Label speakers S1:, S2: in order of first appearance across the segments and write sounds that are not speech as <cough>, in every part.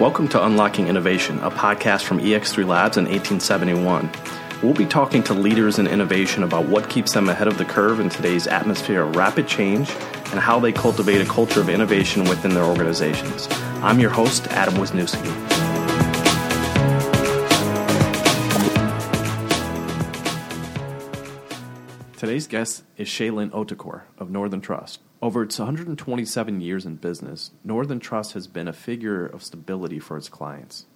S1: Welcome to Unlocking Innovation, a podcast from EX3 Labs in 1871. We'll be talking to leaders in innovation about what keeps them ahead of the curve in today's atmosphere of rapid change and how they cultivate a culture of innovation within their organizations. I'm your host, Adam Wisniewski. Today's guest is Shaylin Otakor of Northern Trust. Over its 127 years in business, Northern Trust has been a figure of stability for its clients.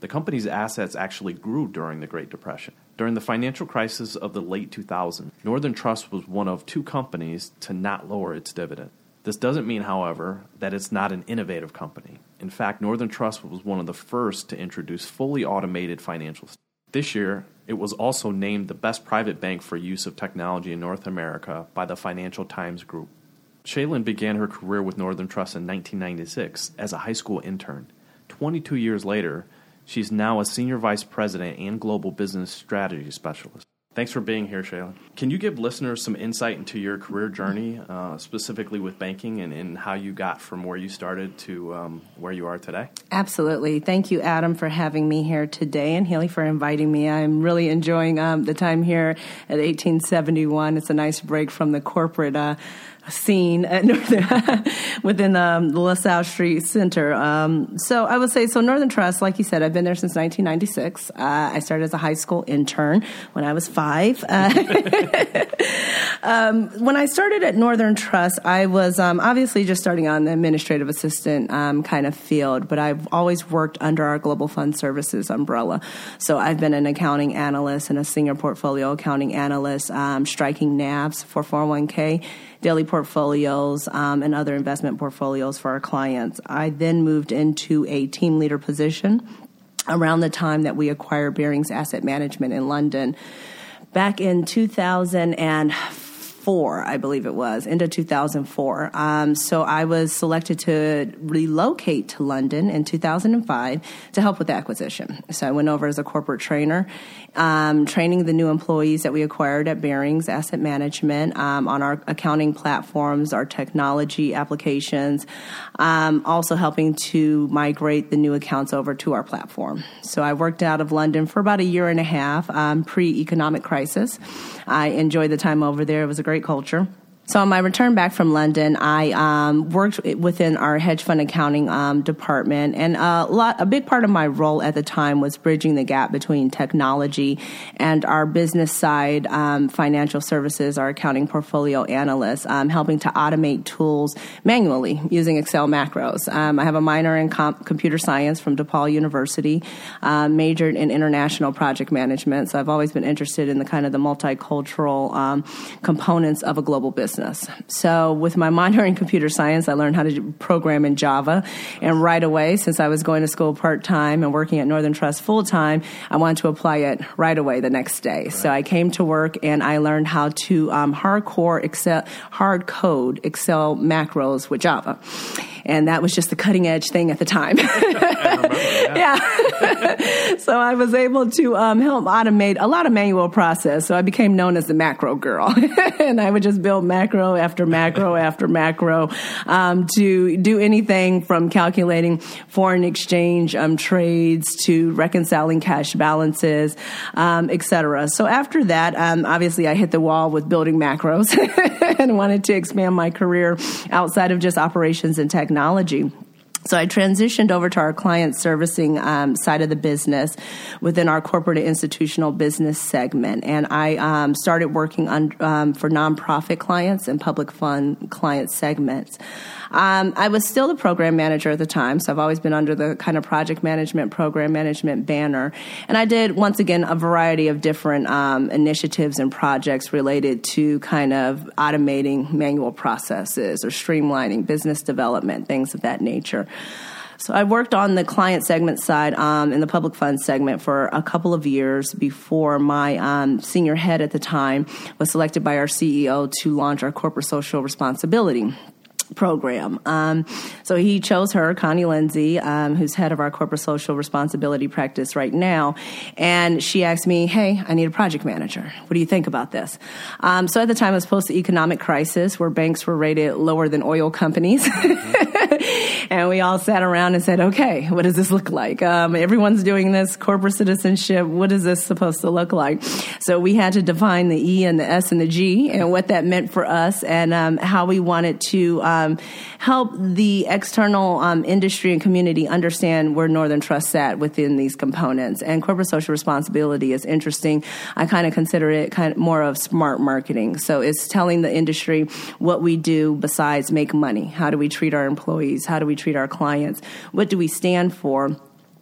S1: The company's assets actually grew during the Great Depression. During the financial crisis of the late 2000s, Northern Trust was one of two companies to not lower its dividend. This doesn't mean, however, that it's not an innovative company. In fact, Northern Trust was one of the first to introduce fully automated financials. This year, it was also named the best private bank for use of technology in North America by the Financial Times Group. Shaylin began her career with Northern Trust in 1996 as a high school intern. 22 years later, she's now a senior vice president and global business strategy specialist. Thanks for being here, Shaylin. Can you give listeners some insight into your career journey, uh, specifically with banking, and, and, how you got from where you started to um, where you are today?
S2: Absolutely. Thank you, Adam, for having me here today, and Haley for inviting me. I'm really enjoying um, the time here at 1871. It's a nice break from the corporate. Uh, scene at <laughs> Northern, within um, the LaSalle Street Center. Um, so I would say, so Northern Trust, like you said, I've been there since 1996. Uh, I started as a high school intern when I was five. Uh, <laughs> um, when I started at Northern Trust, I was um, obviously just starting on the administrative assistant um, kind of field, but I've always worked under our Global Fund Services umbrella. So I've been an accounting analyst and a senior portfolio accounting analyst, striking NAVs for 401k daily portfolios um, and other investment portfolios for our clients. I then moved into a team leader position around the time that we acquired Barings Asset Management in London. Back in 2004, four, I believe it was, into 2004. Um, so I was selected to relocate to London in 2005 to help with the acquisition. So I went over as a corporate trainer, um, training the new employees that we acquired at Barings Asset Management um, on our accounting platforms, our technology applications, um, also helping to migrate the new accounts over to our platform. So I worked out of London for about a year and a half, um, pre economic crisis. I enjoyed the time over there. It was a great culture. So on my return back from London, I um, worked within our hedge fund accounting um, department, and a lot, a big part of my role at the time was bridging the gap between technology and our business side um, financial services, our accounting portfolio analysts, um, helping to automate tools manually using Excel macros. Um, I have a minor in comp- computer science from DePaul University, uh, majored in international project management. So I've always been interested in the kind of the multicultural components of a global business business. So, with my minor in computer science, I learned how to program in Java. And right away, since I was going to school part time and working at Northern Trust full time, I wanted to apply it right away the next day. Right. So, I came to work and I learned how to um, hardcore Excel, hard code Excel macros with Java and that was just the cutting edge thing at the time. <laughs> yeah. yeah. <laughs> so I was able to um, help automate a lot of manual process. So I became known as the macro girl, <laughs> and I would just build macro after macro after macro um, to do anything from calculating foreign exchange um, trades to reconciling cash balances, um, etc. So after that, um, obviously I hit the wall with building macros and wanted to expand my career outside of just operations and tech technology. So I transitioned over to our client servicing um, side of the business within our corporate and institutional business segment, and I um, started working on um, for nonprofit clients and public fund client segments. Um, I was still the program manager at the time, so I've always been under the kind of project management, program management banner. And I did, once again, a variety of different um, initiatives and projects related to kind of automating manual processes or streamlining business development, things of that nature. So I worked on the client segment side um, in the public fund segment for a couple of years before my um, senior head at the time was selected by our CEO to launch our corporate social responsibility program. Um, so he chose her, Connie Lindsey, um, who's head of our corporate social responsibility practice right now. And she asked me, Hey, I need a project manager. What do you think about this? Um, so at the time, it was post the economic crisis where banks were rated lower than oil companies. <laughs> and we all sat around and said, okay, what does this look like? Um, everyone's doing this corporate citizenship. What is this supposed to look like? So we had to define the E and the S and the G and what that meant for us and um, how we wanted to um, help the external um, industry and community understand where Northern Trust sat within these components. And corporate social responsibility is interesting. I kind of consider it kind of more of smart marketing. So it's telling the industry what we do besides make money. How do we treat our employees? How do we treat our clients? What do we stand for?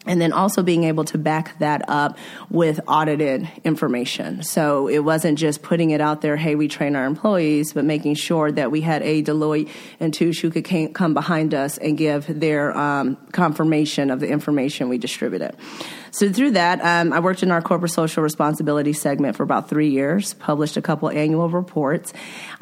S2: And then also being able to back that up with audited information. So it wasn't just putting it out there, hey, we train our employees, but making sure that we had a Deloitte and Touche who could come behind us and give their um, confirmation of the information we distributed. So through that, um, I worked in our corporate social responsibility segment for about three years, published a couple annual reports.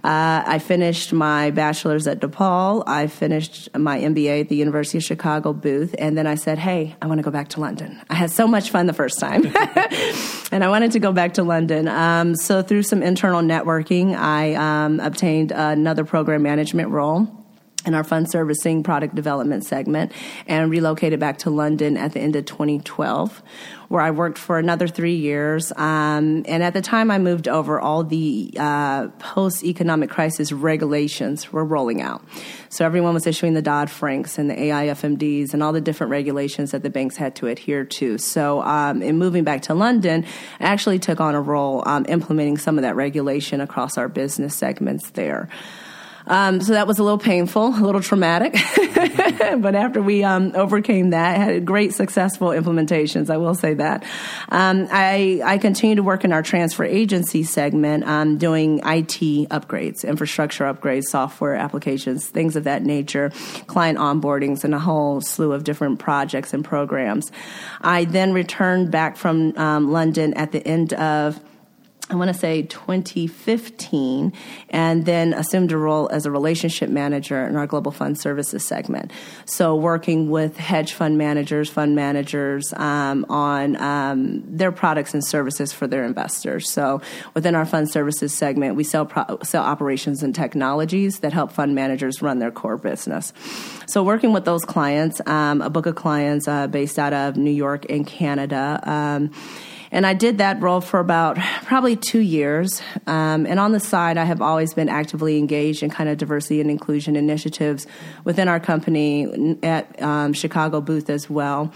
S2: Uh, I finished my bachelor's at DePaul. I finished my MBA at the University of Chicago Booth. And then I said, hey, I want to go back to London. I had so much fun the first time. <laughs> and I wanted to go back to London. Um, so through some internal networking, I um, obtained another program management role in our fund servicing product development segment and relocated back to London at the end of 2012, where I worked for another three years. Um, and at the time I moved over, all the uh, post economic crisis regulations were rolling out. So everyone was issuing the Dodd Franks and the AIFMDs and all the different regulations that the banks had to adhere to. So um, in moving back to London, I actually took on a role um, implementing some of that regulation across our business segments there. Um, so that was a little painful, a little traumatic. <laughs> but after we um, overcame that, had great successful implementations. I will say that. Um, I I continue to work in our transfer agency segment, um, doing IT upgrades, infrastructure upgrades, software applications, things of that nature, client onboardings, and a whole slew of different projects and programs. I then returned back from um, London at the end of I want to say 2015, and then assumed a role as a relationship manager in our global fund services segment. So, working with hedge fund managers, fund managers um, on um, their products and services for their investors. So, within our fund services segment, we sell pro- sell operations and technologies that help fund managers run their core business. So, working with those clients, um, a book of clients uh, based out of New York and Canada um, and I did that role for about probably two years. Um, and on the side, I have always been actively engaged in kind of diversity and inclusion initiatives within our company at um, Chicago Booth as well.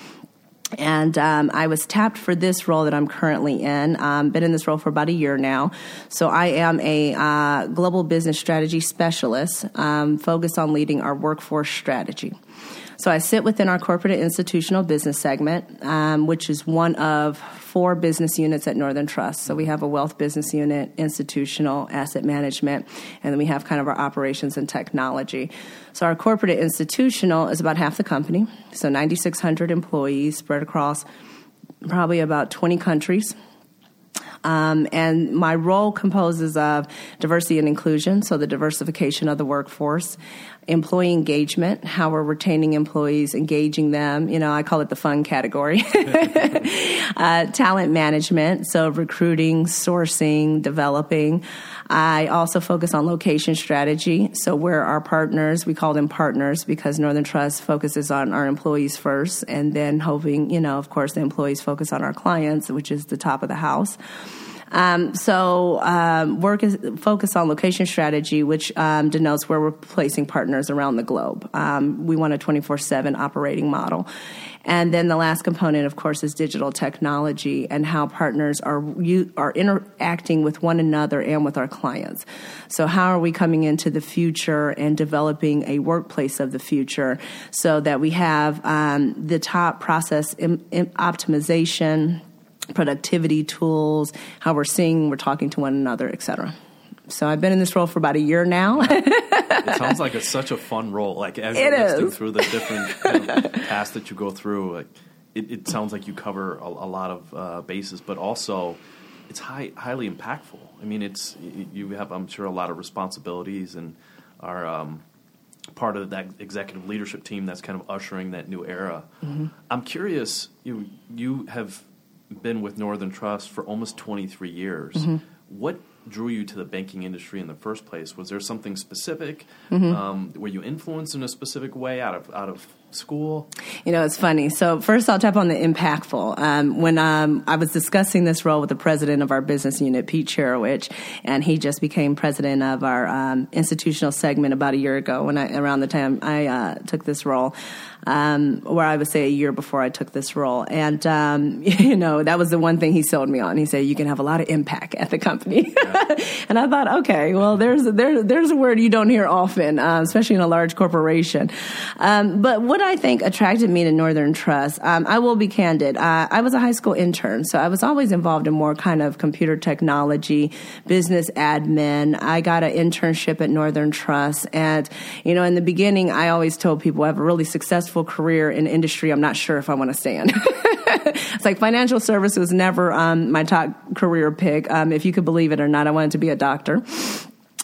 S2: And um, I was tapped for this role that I'm currently in. Um, been in this role for about a year now. So I am a uh, global business strategy specialist, um, focused on leading our workforce strategy. So I sit within our corporate and institutional business segment, um, which is one of four business units at Northern Trust. So we have a wealth business unit, institutional, asset management, and then we have kind of our operations and technology. So our corporate and institutional is about half the company, so 9,600 employees spread across probably about 20 countries. Um, and my role composes of diversity and inclusion, so the diversification of the workforce, employee engagement, how we're retaining employees, engaging them. You know, I call it the fun category. <laughs> uh, talent management, so recruiting, sourcing, developing. I also focus on location strategy. So where our partners, we call them partners because Northern Trust focuses on our employees first and then hoping, you know, of course, the employees focus on our clients, which is the top of the house. Um, so um, work is focus on location strategy, which um, denotes where we're placing partners around the globe. Um, we want a 24/7 operating model. And then the last component, of course, is digital technology and how partners are are interacting with one another and with our clients. So, how are we coming into the future and developing a workplace of the future so that we have um, the top process optimization? Productivity tools, how we're seeing, we're talking to one another, etc. So I've been in this role for about a year now.
S1: it sounds <laughs> like it's such a fun role. Like as you're listening through the different kind of <laughs> tasks that you go through, like it, it sounds like you cover a, a lot of uh, bases, but also it's high, highly impactful. I mean, it's you have, I'm sure, a lot of responsibilities and are um, part of that executive leadership team that's kind of ushering that new era. Mm-hmm. I'm curious. You you have been with Northern Trust for almost 23 years. Mm-hmm. What drew you to the banking industry in the first place? Was there something specific?
S2: Mm-hmm.
S1: Um, were you influenced in a specific way out of out of school?
S2: You know, it's funny. So first, I'll tap on the impactful. Um, when um, I was discussing this role with the president of our business unit, Pete Cherecwich, and he just became president of our um, institutional segment about a year ago. When I around the time I uh, took this role, um, where I would say a year before I took this role, and um, <laughs> you know that was the one thing he sold me on. He said you can have a lot of impact at the company, yeah. <laughs> and I thought, okay, well, there's there, there's a word you don't hear often, uh, especially in a large corporation. Um, but what I think attracted me to Northern Trust, um, I will be candid. Uh, I was a high school intern, so I was always involved in more kind of computer technology, business admin. I got an internship at Northern Trust, and you know, in the beginning, I always told people I have a really successful career in industry. I'm not sure if I want to stay in. it's like financial service was never um, my top career pick. Um, if you could believe it or not, I wanted to be a doctor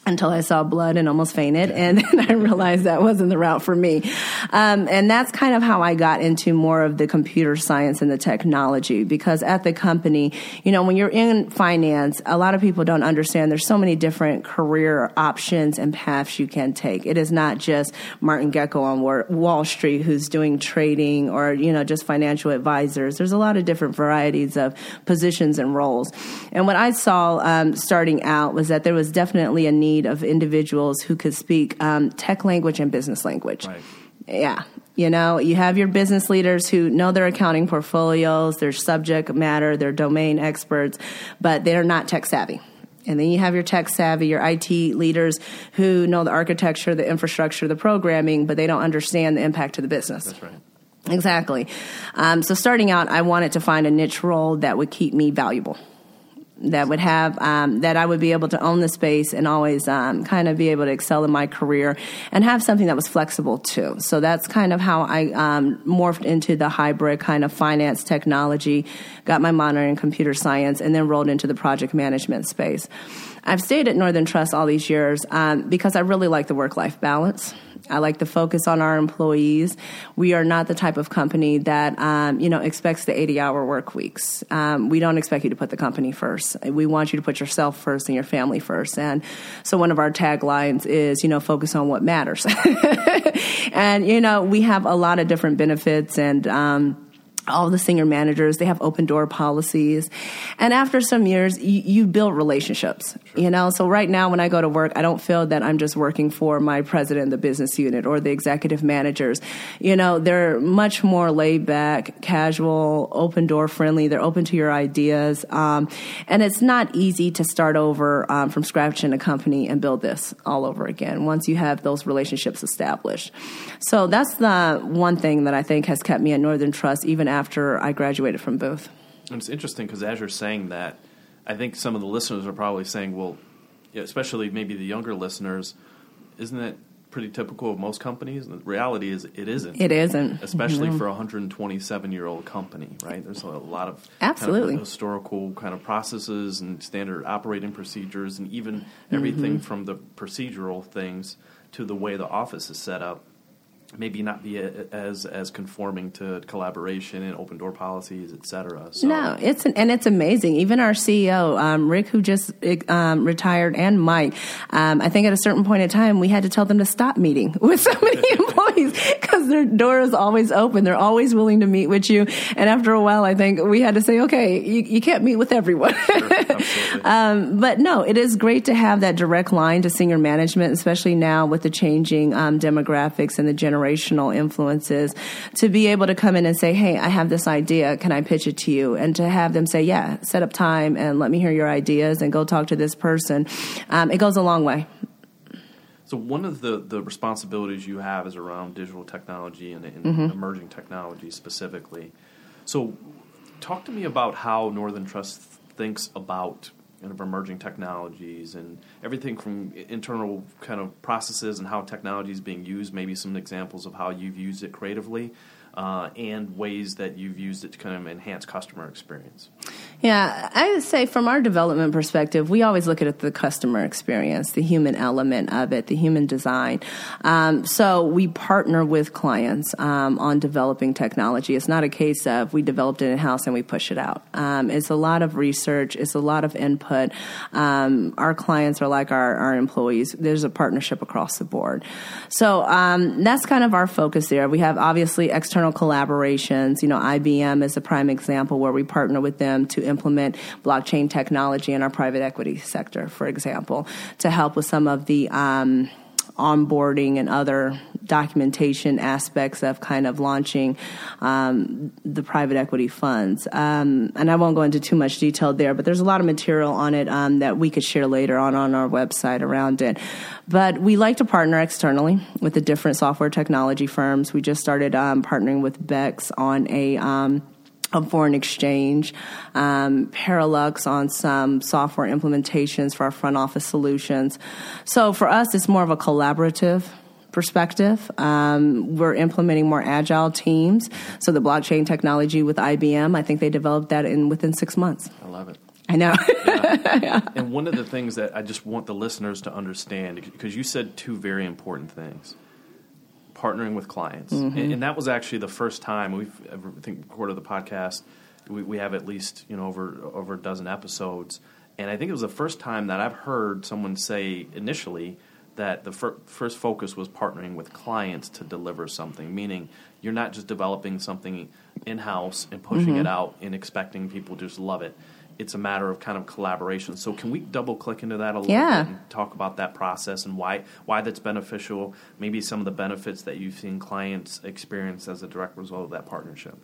S2: until I saw blood and almost fainted. And <laughs> then I realized that wasn't the route for me. Um, and that's kind of how I got into more of the computer science and the technology because at the company, you know, when you're in finance, a lot of people don't understand there's so many different career options and paths you can take. It is not just Martin Gekko on Wall Street who's doing trading or, you know, just financial advisors. There's a lot of different varieties of positions and roles. And what I saw um, starting out was that there was definitely a need need of individuals who could speak um, tech language and business language.
S1: Right.
S2: Yeah. You know, you have your business leaders who know their accounting portfolios, their subject matter, their domain experts, but they're not tech savvy. And then you have your tech savvy, your IT leaders who know the architecture, the infrastructure, the programming, but they don't understand the impact to the business.
S1: That's right.
S2: Exactly. Um, so starting out, I wanted to find a niche role that would keep me valuable that would have um, that I would be able to own the space and always um, kind of be able to excel in my career and have something that was flexible too. So that's kind of how I um, morphed into the hybrid kind of finance technology, got my minor in computer science, and then rolled into the project management space. I've stayed at Northern Trust all these years um, because I really like the work life balance. I like to focus on our employees. We are not the type of company that um, you know expects the 80 hour work weeks. Um, we don't expect you to put the company first. We want you to put yourself first and your family first. And so one of our taglines is you know focus on what matters. <laughs> and you know we have a lot of different benefits and. Um, all the senior managers they have open door policies. And after some years you, you build relationships sure. you know? So right now when i go to work i don't feel that i'm just working for my president of the business unit or the executive managers. You know they're much more laid back casual open door friendly. They're open to your ideas. Um, and it's not easy to start over um, from scratch in a company and build this all over again once you have those relationships established. So that's the one thing that i think has kept me at northern trust even after I graduated from Booth.
S1: And it's interesting because as you're saying that, I think some of the listeners are probably saying, well, especially maybe the younger listeners, isn't that pretty typical of most companies? The reality is it isn't.
S2: It isn't. <laughs>
S1: Especially no. for a 127 year old company, right? There's a lot of
S2: absolutely
S1: kind of historical kind of processes and standard operating procedures, and even everything mm-hmm. from the procedural things to the way the office is set up maybe not be a, as as conforming to collaboration and open door policies, et cetera.
S2: So. No, it's an, and it's amazing. Even our CEO, um, Rick, who just um, retired, and Mike, um, I think at a certain point in time, we had to tell them to stop meeting <laughs> with so many employees <laughs> because <laughs> their door is always open. They're always willing to meet with you. And after a while, I think we had to say, okay, you, you can't meet with everyone.
S1: Sure, <laughs>
S2: um, but no, it is great to have that direct line to senior management, especially now with the changing um, demographics and the generational influences to be able to come in and say, Hey, I have this idea. Can I pitch it to you? And to have them say, Yeah, set up time and let me hear your ideas and go talk to this person. Um, it goes a long way.
S1: So one of the, the responsibilities you have is around digital technology and, and mm-hmm. emerging technology specifically. So talk to me about how Northern Trust thinks about kind of emerging technologies and everything from internal kind of processes and how technology is being used. Maybe some examples of how you've used it creatively, uh, and ways that you've used it to kind of enhance customer experience.
S2: Yeah, I would say from our development perspective, we always look at the customer experience, the human element of it, the human design. Um, so we partner with clients um, on developing technology. It's not a case of we developed it in house and we push it out. Um, it's a lot of research. It's a lot of input. Um, our clients are like our, our employees. There's a partnership across the board. So um, that's kind of our focus there. We have obviously external collaborations. You know, IBM is a prime example where we partner with them to implement blockchain technology in our private equity sector, for example, to help with some of the um, onboarding and other documentation aspects of kind of launching um, the private equity funds. Um, and I won't go into too much detail there, but there's a lot of material on it um, that we could share later on on our website around it. But we like to partner externally with the different software technology firms. We just started um, partnering with Bex on a um, on foreign exchange, um, Paralux on some software implementations for our front office solutions. So for us, it's more of a collaborative perspective. Um, we're implementing more agile teams. So the blockchain technology with IBM, I think they developed that in within six months.
S1: I love it.
S2: I know.
S1: yeah. <laughs> yeah. And one of the things that I just want the listeners to understand, because you said two very important things partnering with clients, mm-hmm. and, and, that was actually the first time we've ever, I think recorded the podcast. We, we have at least you know over over a dozen episodes, and I think it was the first time that I've heard someone say initially that the fir- first focus was partnering with clients to deliver something, meaning you're not just developing something in house and pushing mm-hmm. it out and expecting people to just love it it's a matter of kind of collaboration. So can we double click into that a little
S2: yeah.
S1: bit and talk about that process and why why that's beneficial? Maybe some of the benefits that you've seen clients experience as a direct result of that partnership.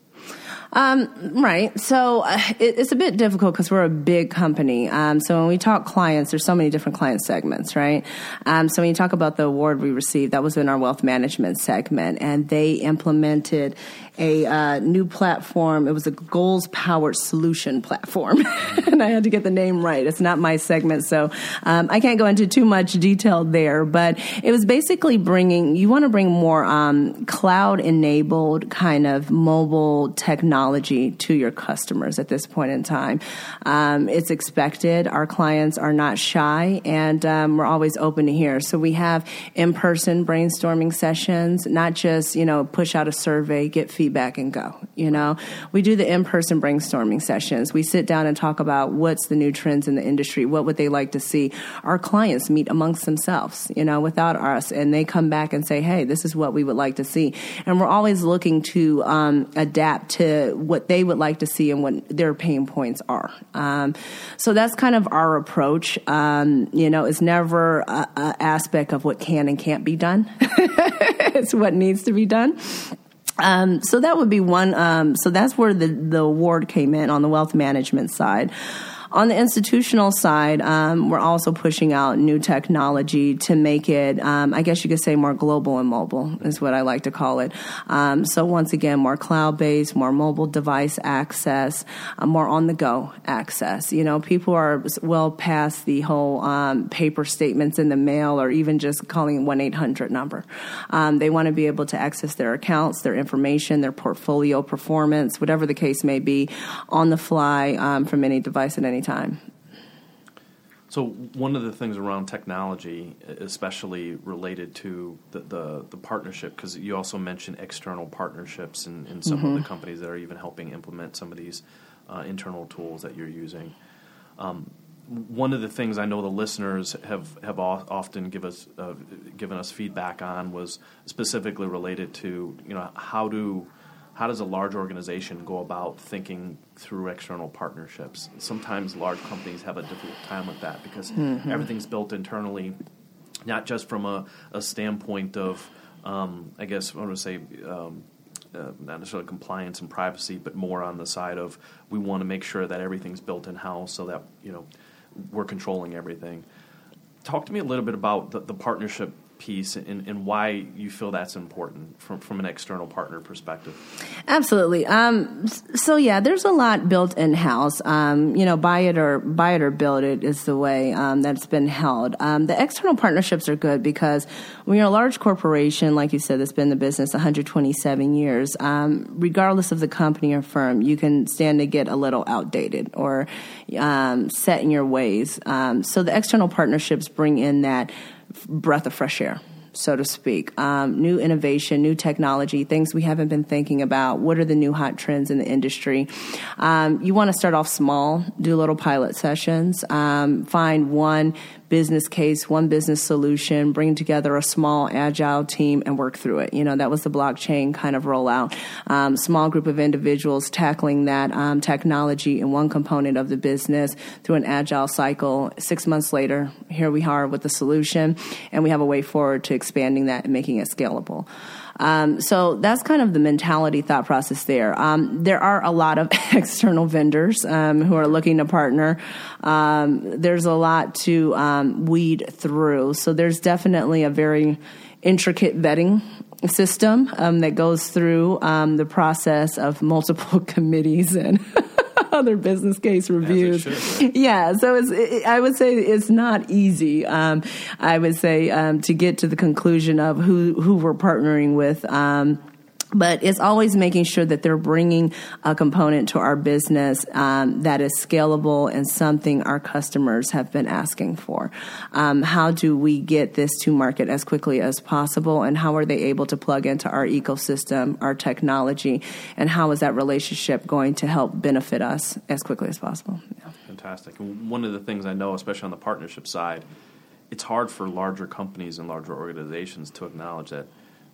S2: Um, right. So uh, it, it's a bit difficult because we're a big company. Um, so when we talk clients, there's so many different client segments, right? Um, so when you talk about the award we received, that was in our wealth management segment, and they implemented a uh, new platform. It was a goals powered solution platform, <laughs> and I had to get the name right. It's not my segment, so um, I can't go into too much detail there. But it was basically bringing. You want to bring more um, cloud enabled kind of mobile technology to your customers at this point in time. Um, it's expected. Our clients are not shy, and um, we're always open to hear. So we have in person brainstorming sessions, not just you know push out a survey, get feedback, and go. You know, we do the in person brainstorming sessions. We sit down and talk about what's the new trends in the industry, what would they like to see. Our clients meet amongst themselves, you know, without us, and they come back and say, "Hey, this is what we would like to see," and we're always looking to um, adapt adapt to what they would like to see and what their pain points are. Um, so that's kind of our approach. Um, you know, it's never a, aspect of what can and can't be done. <laughs> it's what needs to be done. Um, so that would be one. Um, so that's where the the award came in on the wealth management side. On the institutional side, um, we're also pushing out new technology to make it, um, I guess you could say, more global and mobile, is what I like to call it. Um, so, once again, more cloud based, more mobile device access, uh, more on the go access. You know, people are well past the whole um, paper statements in the mail or even just calling 1 800 number. Um, they want to be able to access their accounts, their information, their portfolio performance, whatever the case may be, on the fly um, from any device at any time.
S1: So one of the things around technology, especially related to the the, the partnership, because you also mentioned external partnerships in, in some mm-hmm. of the mm-hmm. companies that are even helping implement some of these uh, internal tools that you're using. Um, one of the things I know the listeners have have often give us uh, given us feedback on was specifically related to you know how do how does a large organization go about thinking through external partnerships? Sometimes large companies have a difficult time with that because mm-hmm. everything's built internally, not just from a, a standpoint of, um, I guess, I want to say, um, uh, not necessarily compliance and privacy, but more on the side of we want to make sure that everything's built in house so that you know we're controlling everything. Talk to me a little bit about the, the partnership piece and, and why you feel that's important from, from an external partner perspective.
S2: Absolutely. Um, so yeah, there's a lot built in house. Um, you know, buy it or buy it or build it is the way um, that's been held. Um, the external partnerships are good because when you're a large corporation, like you said, that's been in the business 127 years, um, regardless of the company or firm, you can stand to get a little outdated or um, set in your ways. so the external partnerships bring in that breath of fresh air so to speak. Um, new innovation, new technology, things we haven't been thinking about. What are the new hot trends in the industry? Um, you want to start off small, do little pilot sessions, um, find one business case, one business solution, bring together a small agile team and work through it. You know, that was the blockchain kind of rollout. Um, small group of individuals tackling that um, technology in one component of the business through an agile cycle. Six months later, here we are with the solution, and we have a way forward to expanding that and making it scalable. Um, so that's kind of the mentality thought process there. Um, there are a lot of <laughs> external vendors um, who are looking to partner. Um, there's a lot to um, weed through. So there's definitely a very intricate vetting system um, that goes through the process of multiple <laughs> committees and <laughs> other business case reviews.
S1: Should,
S2: Yeah, so it's, it, I would say it's not easy. Um, I would say um, to get to the conclusion of who who we're partnering with. Um, but it's always making sure that they're bringing a component to our business um, that is scalable and something our customers have been asking for. Um, how do we get this to market as quickly as possible, and how are they able to plug into our ecosystem, our technology, and how is that relationship going to help benefit us as quickly as possible?
S1: Yeah. Fantastic. One of the things I know, especially on the partnership side, it's hard for larger companies and larger organizations to acknowledge that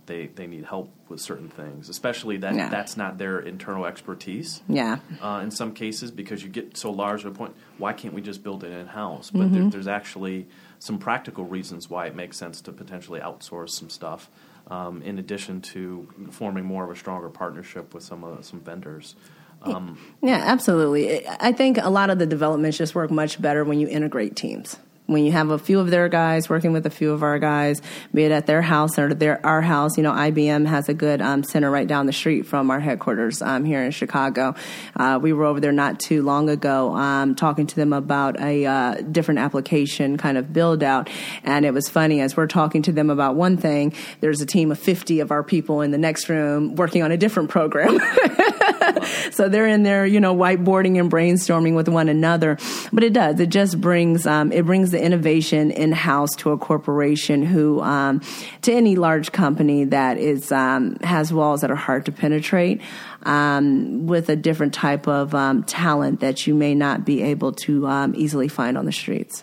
S1: they, they need help with certain things, especially that yeah. that's not their internal expertise.
S2: Yeah.
S1: Uh, in some cases, because you get so large to a point, why can't we just build it in house? But mm-hmm. there, there's actually some practical reasons why it makes sense to potentially outsource some stuff. Um, in addition to forming more of a stronger partnership with some uh, some vendors.
S2: Um, yeah, absolutely. I think a lot of the developments just work much better when you integrate teams when you have a few of their guys working with a few of our guys, be it at their house or their our house. You know, IBM has a good um, center right down the street from our headquarters um, here in Chicago. Uh, we were over there not too long ago, um, talking to them about a uh, different application kind of build out, and it was funny as we're talking to them about one thing. There's a team of 50 of our people in the next room working on a different program. <laughs> so they're in there, you know, whiteboarding and brainstorming with one another. But it does. It just brings um, it brings the innovation in house to a corporation who um, to any large company that is um, has walls that are hard to penetrate. Um, with a different type of um, talent that you may not be able to um, easily find on the streets.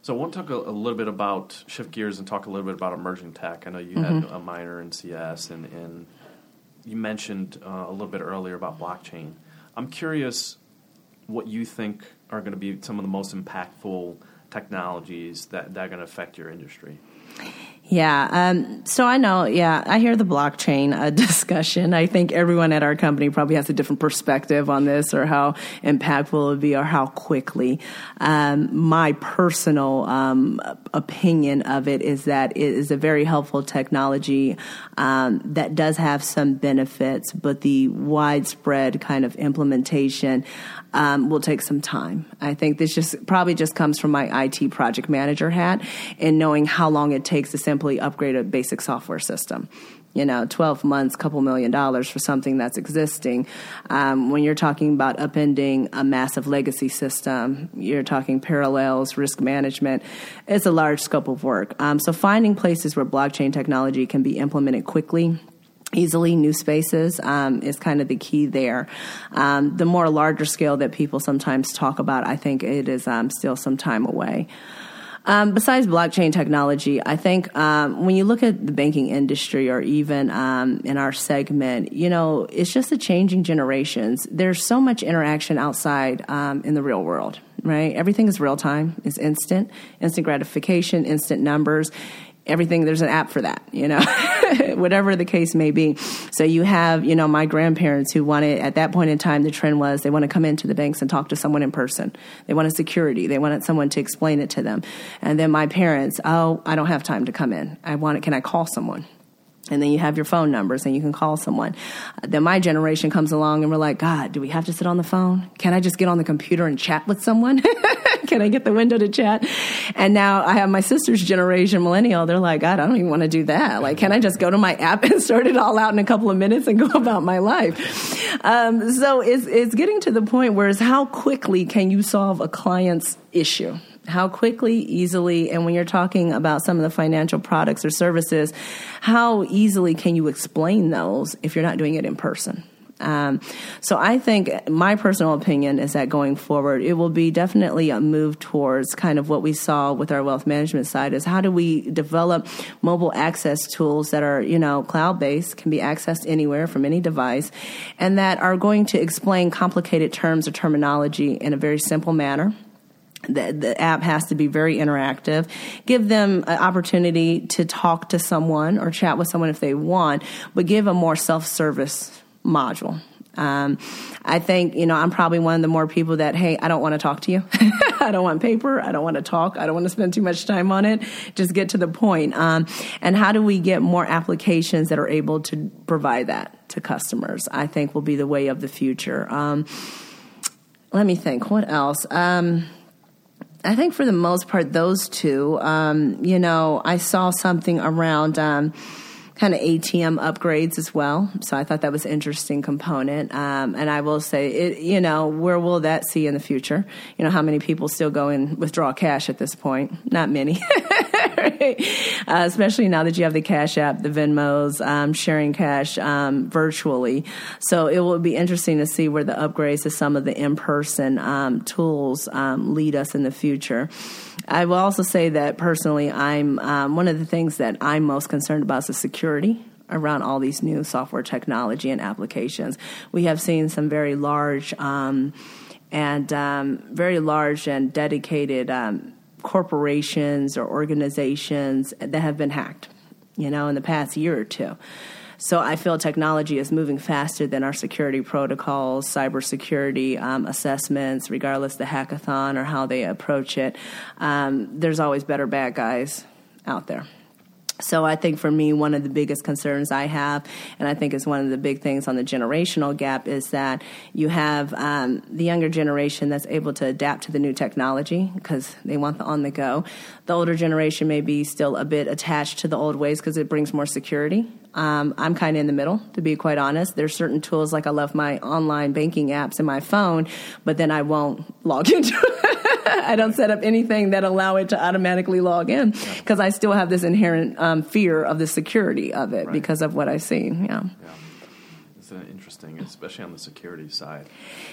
S1: So I want to talk a, a, little bit about shift gears and talk a little bit about emerging tech. I know you mm-hmm. had a minor in CS and, and you mentioned uh, a little bit earlier about blockchain. I'm curious what you think are going to be some of the most impactful technologies that, that are going to affect your industry.
S2: Yeah. Um, so I know, yeah, I hear the blockchain uh, <laughs> discussion. I think everyone at our company probably has a different perspective on this or how impactful it would be or how quickly. Um, my personal um, opinion of it is that it is a very helpful technology um, that does have some benefits, but the widespread kind of implementation um, will take some time. I think this just probably just comes from my IT project manager hat and knowing how long it takes to simply upgrade a basic software system you know, 12 months, couple million dollars for something that's existing. Um, when you're talking about upending a massive legacy system, you're talking parallels, risk management. It's a large scope of work. Um, so finding places where blockchain technology can be implemented quickly easily new spaces um, is kind of the key there. Um, the more larger scale that people sometimes talk about i think it is um, still some time away. Um, besides blockchain technology, I think um, when you look at the banking industry or even um, in our segment, you know, it's just the changing generations. There's so much interaction outside in the real world, right? Everything is real time, it's instant, instant gratification, instant numbers everything there's an app for that you know <laughs> whatever the case may be so you have you know my grandparents who wanted at that point in time the trend was they want to come into the banks and talk to someone in person they wanted security they wanted someone to explain it to them and then my parents oh i don't have time to come in i want it can i call someone and then you have your phone numbers and you can call someone. Then my generation comes along and we're like, God, do we have to sit on the phone? Can I just get on the computer and chat with someone? <laughs> can I get the window to chat? And now I have my sister's generation, millennial. They're like, God, I don't even want to do that. Like, can I just go to my app <laughs> and sort it all out in a couple of minutes and go <laughs> about my life? Um, so it's, it's getting to the point where it's how quickly can you solve a client's issue? how quickly, easily, and when you're talking about some of the financial products or services, how easily can you explain those if you're not doing it in person? Um, so I think my personal opinion is that going forward, it will be definitely a move towards kind of what we saw with our wealth management side is how do we develop mobile access tools that are, you know, cloud based, can be accessed anywhere from any device, and that are going to explain complicated terms or terminology in a very simple manner the, the app has to be very interactive. Give them an opportunity to talk to someone or chat with someone if they want, but give a more self service module. Um, I think, you know, I'm probably one of the more people that, hey, I don't want to talk to you. <laughs> I don't want paper. I don't want to talk. I don't want to spend too much time on it. Just get to the point. Um, and how do we get more applications that are able to provide that to customers? I think will be the way of the future. Um, let me think. What else? Um, I think for the most part, those two. Um, you know, I saw something around um, kind of ATM upgrades as well. So I thought that was an interesting component. Um, and I will say, it, you know, where will that see in the future? You know, how many people still go and withdraw cash at this point? Not many. <laughs> uh, especially now that you have the Cash App, the Venmos, um, sharing cash um, virtually. So it will be interesting to see where the upgrades to some of the in person um, tools um, lead us in the future. I will also say that personally, I'm um, one of the things that I'm most concerned about is the security around all these new software technology and applications. We have seen some very large um, and um, very large and dedicated um, corporations or organizations that have been hacked, you know, in the past year or two. So I feel technology is moving faster than our security protocols, cybersecurity um, assessments, regardless the hackathon or how they approach it. Um, there's always better bad guys out there. So I think for me, one of the biggest concerns I have, and I think is one of the big things on the generational gap, is that you have um, the younger generation that's able to adapt to the new technology because they want the on the go. The older generation may be still a bit attached to the old ways because it brings more security. Um, I'm kind of in the middle, to be quite honest. There's certain tools like I love my online banking apps in my phone, but then I won't log <laughs> into. <laughs> I don't set up anything that allow it to automatically log in because I still have this inherent um, fear of the security of it right. because of what I've seen. Yeah. yeah.
S1: It's interesting, especially on the security side.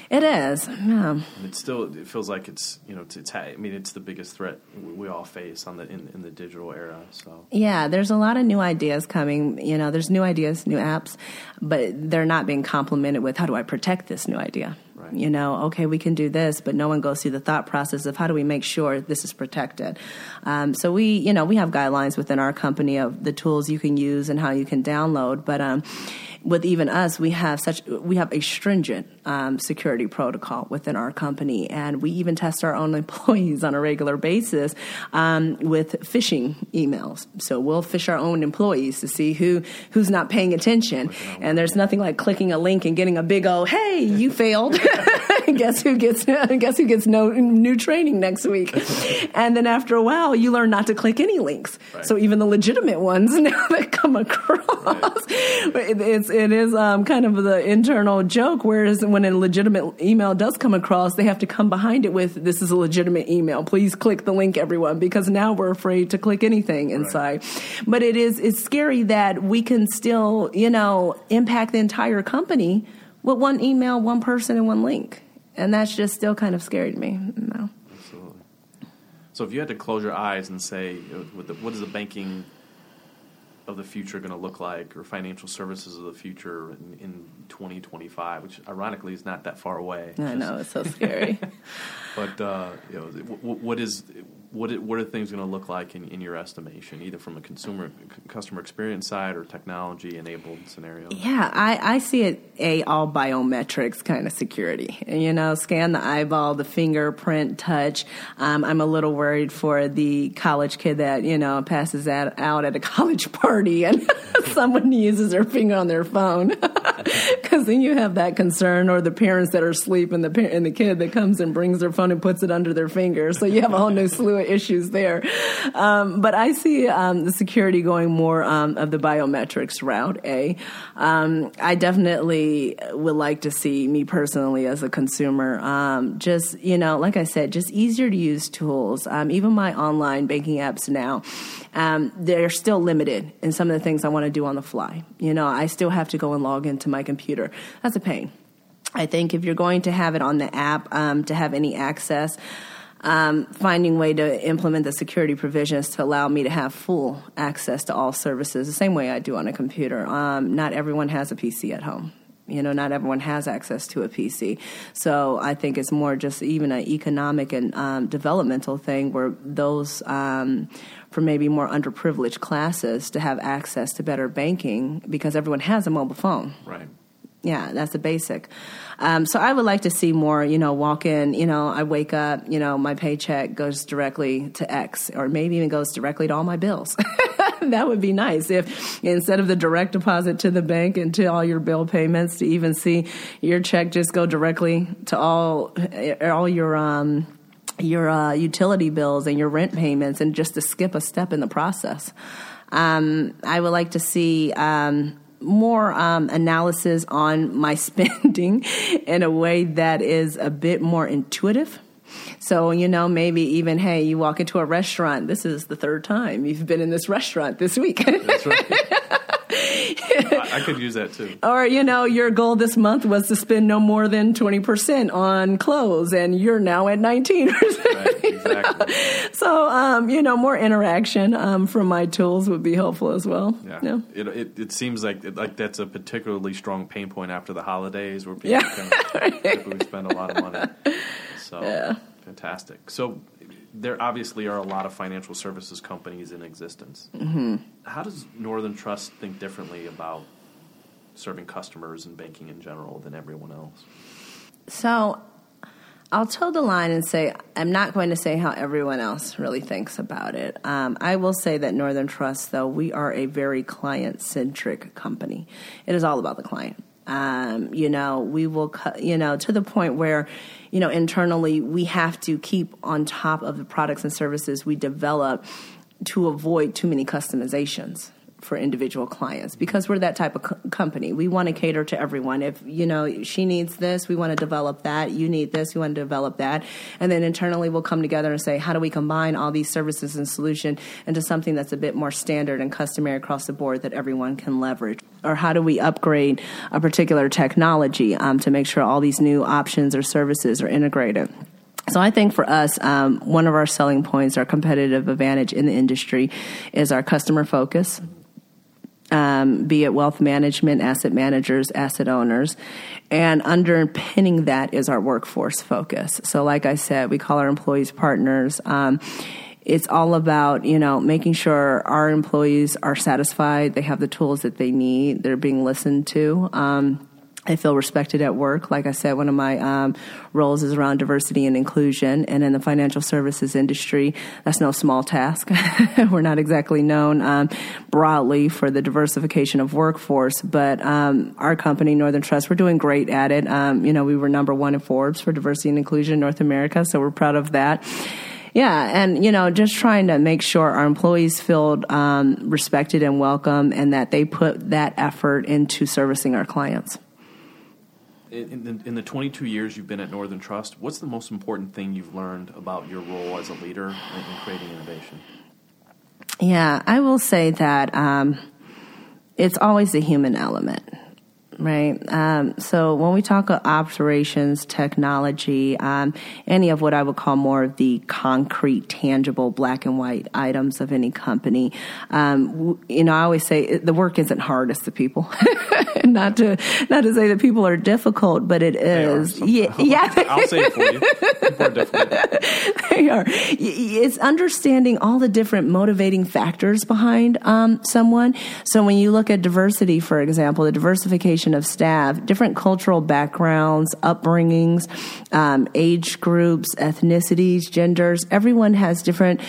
S2: It is. Yeah. And
S1: it still it feels like it's you know it's, it's I mean it's the biggest threat we all face on the in, in the digital era. So
S2: yeah, there's a lot of new ideas coming. You know, there's new ideas, new apps, but they're not being complemented with how do I protect this new idea. Right. You know, okay, we can do this, but no one goes through the thought process of how do we make sure this is protected. Um, so we, you know, we have guidelines within our company of the tools you can use and how you can download, but um, with even us, we have such we have a stringent um, security protocol within our company, and we even test our own <laughs> employees on a regular basis um, with phishing emails. So we'll phish our own employees to see who who's not paying attention. And there's nothing like clicking a link and getting a big old "Hey, you failed." <laughs> guess who gets <laughs> guess who gets no new training next week? and then after a while, you learn not to click any links. Right. So even the legitimate ones now that come across, right. it's it is um, kind of the internal joke. Whereas when a legitimate email does come across, they have to come behind it with, "This is a legitimate email. Please click the link, everyone," because now we're afraid to click anything inside. Right. But it is it's scary that we can still, you know, impact the entire company with one email, one person, and one link, and that's just still kind of scary to me. No.
S1: Absolutely. So if you had to close your eyes and say, what is the banking of the future going to look like, or financial services of the future in, in 2025, which ironically is not that far away.
S2: I know it's so scary. <laughs>
S1: but uh, you know, what is what it, what are things going to look like in, in your estimation, either from a consumer customer experience side or technology enabled scenario?
S2: Yeah, I, I see it a all biometrics kind of security. You know, scan the eyeball, the fingerprint, touch. Um, I'm a little worried for the college kid that you know passes that out at a <laughs> college party and <laughs> someone uses their finger on their phone, <laughs> because then you have that concern, or the parents that are asleep and the and the kid that comes and brings their phone and puts it under their finger. So you have a whole new slew issues there. Um, but I see um, the security going more um, of the biometrics route. A, um, I definitely would like to see me personally as a consumer, um, just you know, like I said, just easier to use tools. Um, even my online banking apps now, they're still limited in some of the things I want to do on the fly. You know, I still have to go and log into my computer. That's a pain. I think if you're going to have it on the app to have any access um, finding way to implement the security provisions to allow me to have full access to all services the same way I do on a computer. Um, not everyone has a PC at home. You know, not everyone has access to a PC. So I think it's more just even an economic and um, developmental thing where those um, for maybe more underprivileged classes to have access to better banking because everyone has a mobile phone.
S1: Right.
S2: Yeah, that's the basic. Um, so I would like to see more, you know, walk in, you know, I wake up, you know, my paycheck goes directly to X or maybe even goes directly to all my bills. <laughs> that would be nice if instead of the direct deposit to the bank and to all your bill payments to even see your check just go directly to all all your um your uh, utility bills and your rent payments and just to skip a step in the process. Um, I would like to see um, more um, analysis on my <laughs> spending in a way that is a bit more intuitive. So, you know, maybe even, hey, you walk into a restaurant. This is the third time you've been in this restaurant this week.
S1: That's right. <laughs> <laughs> I, could use that too.
S2: Or, you know, your goal this month was to spend no more than 20% on clothes, and you're now at 19%. Right, exactly. <laughs> so, um, you know, more interaction um, from my tools would be helpful as well.
S1: Yeah. yeah. It, it, it, seems like like that's a particularly strong pain point after the holidays where people, yeah. kind of, spend a lot of money. <laughs> So, yeah. fantastic. So, there obviously are a lot of financial services companies in existence. Mm-hmm. How does Northern Trust think differently about serving customers and banking in general than everyone else?
S2: So, I'll toe the line and say I'm not going to say how everyone else really thinks about it. Um, I will say that Northern Trust, though, we are a very client centric company. It is all about the client. Um, you know, we will, you know, to the point where, you know, internally we have to keep on top of the products and services we develop to avoid too many customizations for individual clients because we're that type of co- company. We want to cater to everyone. If you know she needs this, we want to develop that. You need this, we want to develop that, and then internally we'll come together and say, how do we combine all these services and solution into something that's a bit more standard and customary across the board that everyone can leverage, or how do we upgrade a particular technology um, to make sure all these new options or services are integrated. So I think for us, um, one of our selling points, our competitive advantage in the industry, is our customer focus um, be it wealth management, asset managers, asset owners. And underpinning that is our workforce focus. So, like I said, we call our employees partners. Um, it's all about you know making sure our employees are satisfied, they have the tools that they need, they're being listened to. Um, I feel respected at work. Like I said, one of my um, roles is around diversity and inclusion. And in the financial services industry, that's no small task. <laughs> We're not exactly known um, broadly for the diversification of workforce, but um, our company, Northern Trust, we're doing great at it. Um, you know, we were number one in Forbes for diversity and inclusion in North America, so we're proud of that. Yeah, and you know, just trying to make sure our employees feel um, respected and welcome, and that they put that effort into servicing our clients
S1: in the, in the 22 years you've been at Northern Trust, what's the most important thing you've learned about your role as a leader in, creating innovation?
S2: Yeah, I will say that um, it's always the human element. Right? Um, so when we talk of operations, technology, um, any of what I would call more of the concrete, tangible, black and white items of any company, um, you know, I always say the work isn't hard; it's the people. <laughs> not to not to say that people are difficult, but it is.
S1: Yeah,
S2: yeah.
S1: I'll say it for you. People are difficult. <laughs>
S2: they are. It's understanding all the different motivating factors behind um, someone. So when you look at diversity, for example, the diversification of staff, different cultural backgrounds, upbringings, um, age groups, ethnicities, genders. Everyone has different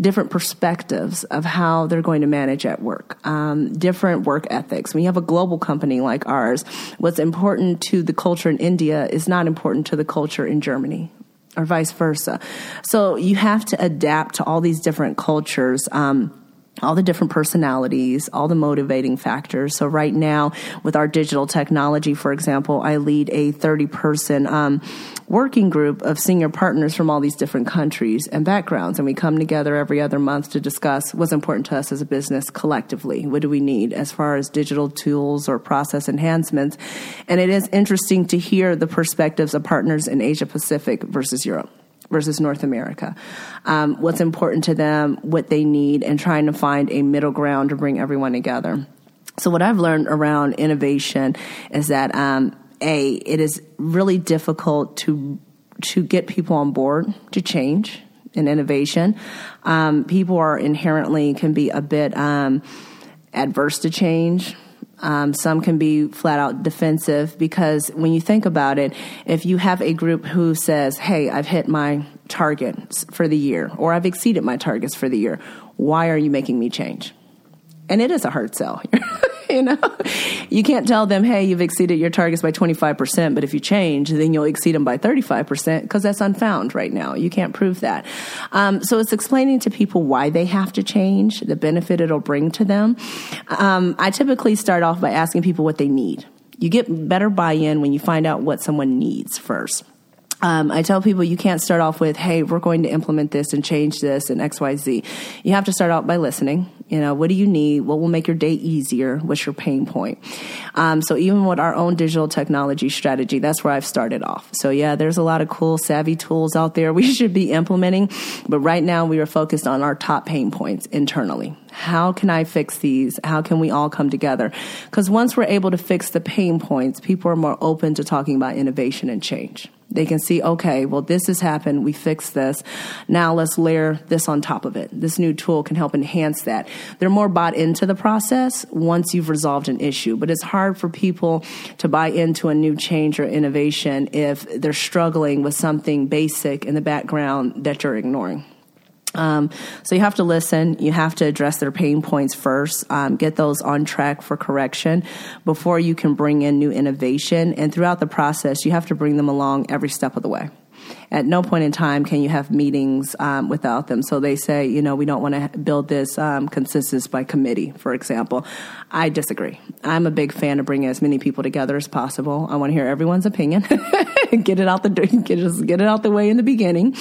S2: different perspectives of how they're going to manage at work, um, different work ethics. When you have a global company like ours, what's important to the culture in India is not important to the culture in Germany or vice versa. So you have to adapt to all these different cultures. Um, all the different personalities, all the motivating factors. So right now, with our digital technology, for example, I lead a 30 person um, working group of senior partners from all these different countries and backgrounds. And we come together every other month to discuss what's important to us as a business collectively. What do we need as far as digital tools or process enhancements? And it is interesting to hear the perspectives of partners in Asia Pacific versus Europe versus North America. Um, what's important to them, what they need, and trying to find a middle ground to bring everyone together. So, what I've learned around innovation is that um, a it is really difficult to to get people on board to change and innovation. Um, people are inherently can be a bit um, adverse to change. Um, some can be flat out defensive because when you think about it, if you have a group who says, Hey, I've hit my targets for the year, or I've exceeded my targets for the year, why are you making me change? And it is a hard sell. <laughs> <laughs> you know, you can't tell them, hey, you've exceeded your targets by 25%, but if you change, then you'll exceed them by 35% because that's unfound right now. You can't prove that. Um, so it's explaining to people why they have to change, the benefit it'll bring to them. Um, I typically start off by asking people what they need. You get better buy in when you find out what someone needs first. Um, I tell people you can't start off with, hey, we're going to implement this and change this and XYZ. You have to start out by listening. You know, what do you need? What will make your day easier? What's your pain point? Um, so even with our own digital technology strategy, that's where I've started off. So yeah, there's a lot of cool savvy tools out there <laughs> we should be implementing. But right now we are focused on our top pain points internally. How can I fix these? How can we all come together? Because once we're able to fix the pain points, people are more open to talking about innovation and change. They can see, okay, well, this has happened. We fixed this. Now let's layer this on top of it. This new tool can help enhance that. They're more bought into the process once you've resolved an issue, but it's hard for people to buy into a new change or innovation if they're struggling with something basic in the background that you're ignoring. Um, so you have to listen. You have to address their pain points first. Um, get those on track for correction before you can bring in new innovation. And throughout the process, you have to bring them along every step of the way at no point in time can you have meetings um, without them. So they say, you know, we don't want to build this um, consensus by committee, for example. I disagree. I'm a big fan of bringing as many people together as possible. I want to hear everyone's opinion. <laughs> get it out the get just get it out the way in the beginning.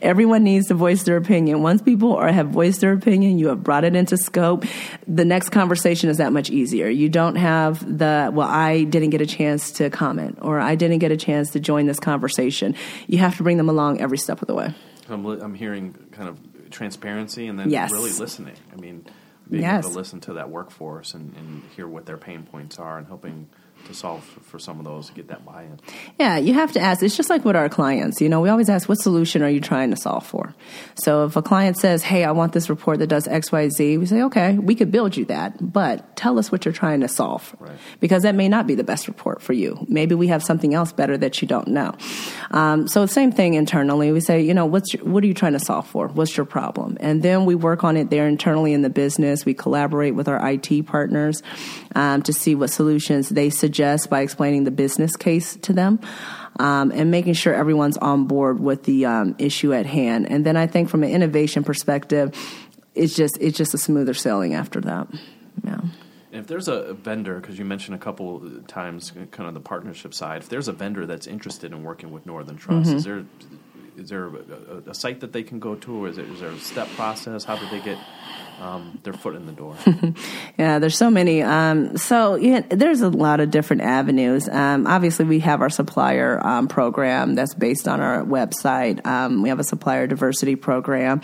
S2: Everyone needs to voice their opinion. Once people are, have voiced their opinion, you have brought it into scope. The next conversation is that much easier. You don't have the well, I didn't get a chance to comment or I didn't get a chance to join this conversation. You have to bring them along every step of the way.
S1: I'm, li- I'm hearing kind of transparency and then
S2: yes.
S1: really listening. I mean, being
S2: yes.
S1: able to listen to that workforce and, and hear what their pain points are and helping to solve for some of those to get that buy-in.
S2: Yeah, you have to ask. It's just like with our clients. You know, we always ask, what solution are you trying to solve for? So if a client says, hey, I want this report that does X, Y, Z, we say, okay, we could build you that, but tell us what you're trying to solve.
S1: Right.
S2: Because that may not be the best report for you. Maybe we have something else better that you don't know. Um, so same thing internally. We say, you know, what's your, what are you trying to solve for? What's your problem? And then we work on it there internally in the business. We collaborate with our IT partners um, to see what solutions they suggest by explaining the business case to them. Um, and making sure everyone's on board with the um, issue at hand. And then I think from an innovation perspective, it's just it's just a smoother sailing after that. Yeah.
S1: If there's a vendor, because you mentioned a couple times, kind of the partnership side, if there's a vendor that's interested in working with Northern Trust,
S2: Mm-hmm.
S1: is there is there a, a, a site that they can go to, or is, it, is there a step process? How do they get um, their foot in the door? <laughs>
S2: Yeah, there's so many. Um, so yeah, there's a lot of different avenues. Um, obviously, we have our supplier um, program that's based on our website. Um, we have a supplier diversity program.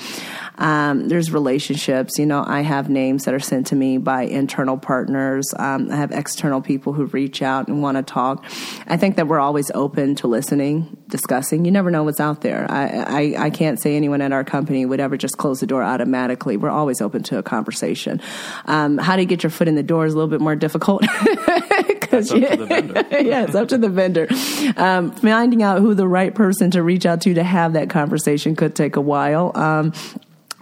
S2: Um, there's relationships. You know, I have names that are sent to me by internal partners. Um, I have external people who reach out and want to talk. I think that we're always open to listening, discussing. You never know what's out there. I, I, I can't say anyone at our company would ever just close the door automatically. We're always open to a conversation. Um, how to get your foot in the door is a little bit more difficult. <laughs>
S1: That's up to the vendor. <laughs>
S2: yeah, it's up to the vendor. Um, finding out who the right person to reach out to to have that conversation could take a while. Um,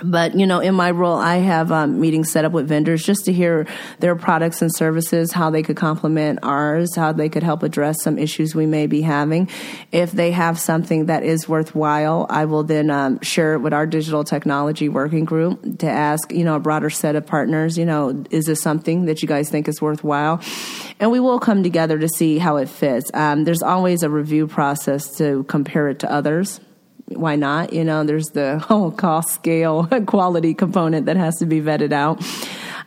S2: but you know, in my role, I have um, meetings set up with vendors just to hear their products and services, how they could complement ours, how they could help address some issues we may be having. If they have something that is worthwhile, I will then um, share it with our digital technology working group to ask, you know, a broader set of partners. You know, is this something that you guys think is worthwhile? And we will come together to see how it fits. Um, there's always a review process to compare it to others why not? You know, there's the <laughs> whole cost scale <laughs> quality component that has to be vetted out.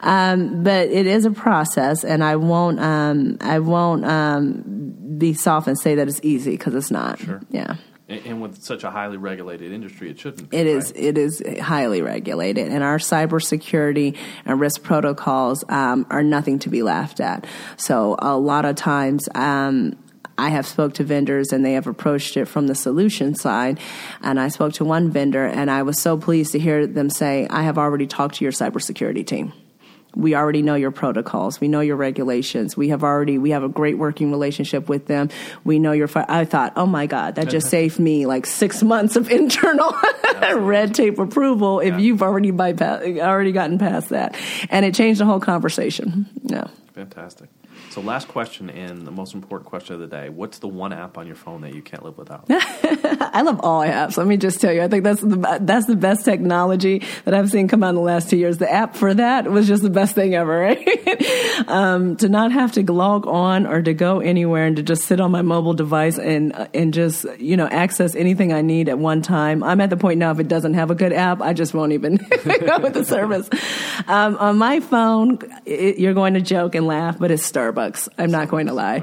S2: Um, but it is a process, and I won't, um, I won't um, be soft and say that it's easy because it's not.
S1: Sure.
S2: Yeah.
S1: And, with such a highly regulated industry, it shouldn't. be,
S2: It is
S1: right?
S2: it is highly regulated, and our cybersecurity and risk protocols um, are nothing to be laughed at. So a lot of times. Um, I have spoke to vendors and they have approached it from the solution side. And I spoke to one vendor and I was so pleased to hear them say, I have already talked to your cybersecurity team. We already know your protocols. We know your regulations. We have already, we have a great working relationship with them. We know your, fi-. I thought, oh my God, that just <laughs> saved me like six months of <laughs> internal red tape approval if
S1: Yeah.
S2: you've already bypassed already gotten past that. And it changed the whole conversation. Yeah.
S1: Fantastic. So, last question and the most important question of the day: What's the one app on your phone that you can't live without? <laughs>
S2: I love all apps. Let me just tell you, I think that's the that's the best technology that I've seen come out in the last two years. The app for that was just the best thing ever, <laughs> right? um, to not have to log on or to go anywhere and to just sit on my mobile device and and just you know access anything I need at one time. I'm at the point now if it doesn't have a good app, I just won't even <laughs> go with the service. Um, on my phone, it, you're going to joke and laugh, but it's Starbucks. I'm not going to lie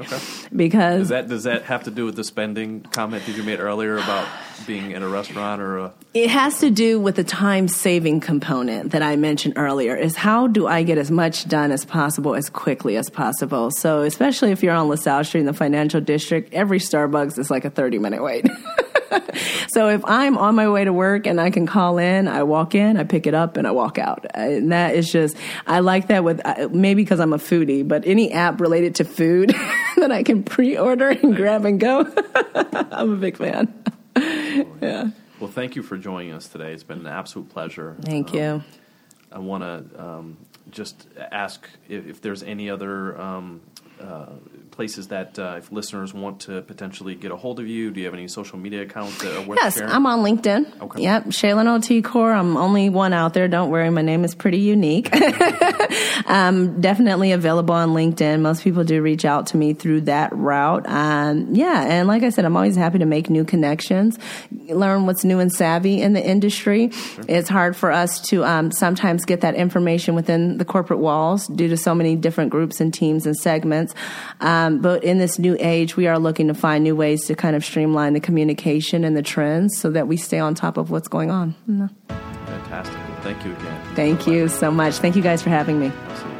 S2: because
S1: Does that does that have to do with the spending comment that you made earlier about being in a restaurant or a?
S2: It has to do with the time saving component that I mentioned earlier is how do I get as much done as possible as quickly as possible. So especially if you're on LaSalle Street in the financial district, every Starbucks is like a 30 minute wait. <laughs> <laughs> so if I'm on my way to work and I can call in, I walk in, I pick it up and I walk out. And that is just, I like that with, uh, maybe because I'm a foodie, but any app related to food <laughs> that I can pre-order and grab and go, <laughs> I'm a big fan. yeah.
S1: Well, thank you for joining us today. It's been an absolute pleasure.
S2: Thank
S1: Um,
S2: you.
S1: I want to um, just ask if, if there's any other um, uh, places that uh, if listeners want to potentially get a hold of you. Do you have any social media accounts that are worth
S2: Yes,
S1: sharing?
S2: I'm on LinkedIn.
S1: Okay.
S2: Yep, Shaylin OT Core. I'm only one out there. Don't worry, my name is pretty unique. <laughs> um, definitely available on LinkedIn. Most people do reach out to me through that route. Um, yeah, and like I said, I'm always happy to make new connections, learn what's new and savvy in the industry. It's hard for us to um, sometimes get that information within the corporate walls due to so many different groups and teams and segments. Um, but in this new age, we are looking to find new ways to kind of streamline the communication and the trends so that we stay on top of what's going on.
S1: Fantastic. Well, thank you again.
S2: Thank you so much. Thank you guys for having me.
S1: Absolutely.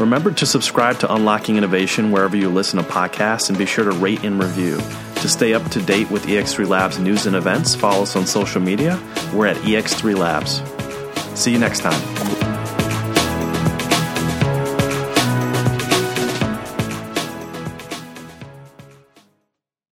S1: Remember to subscribe to Unlocking Innovation wherever you listen to podcasts and be sure to rate and review. To stay up to date with EX3 Labs news and events, follow us on social media. We're at EX3 Labs. See you next time.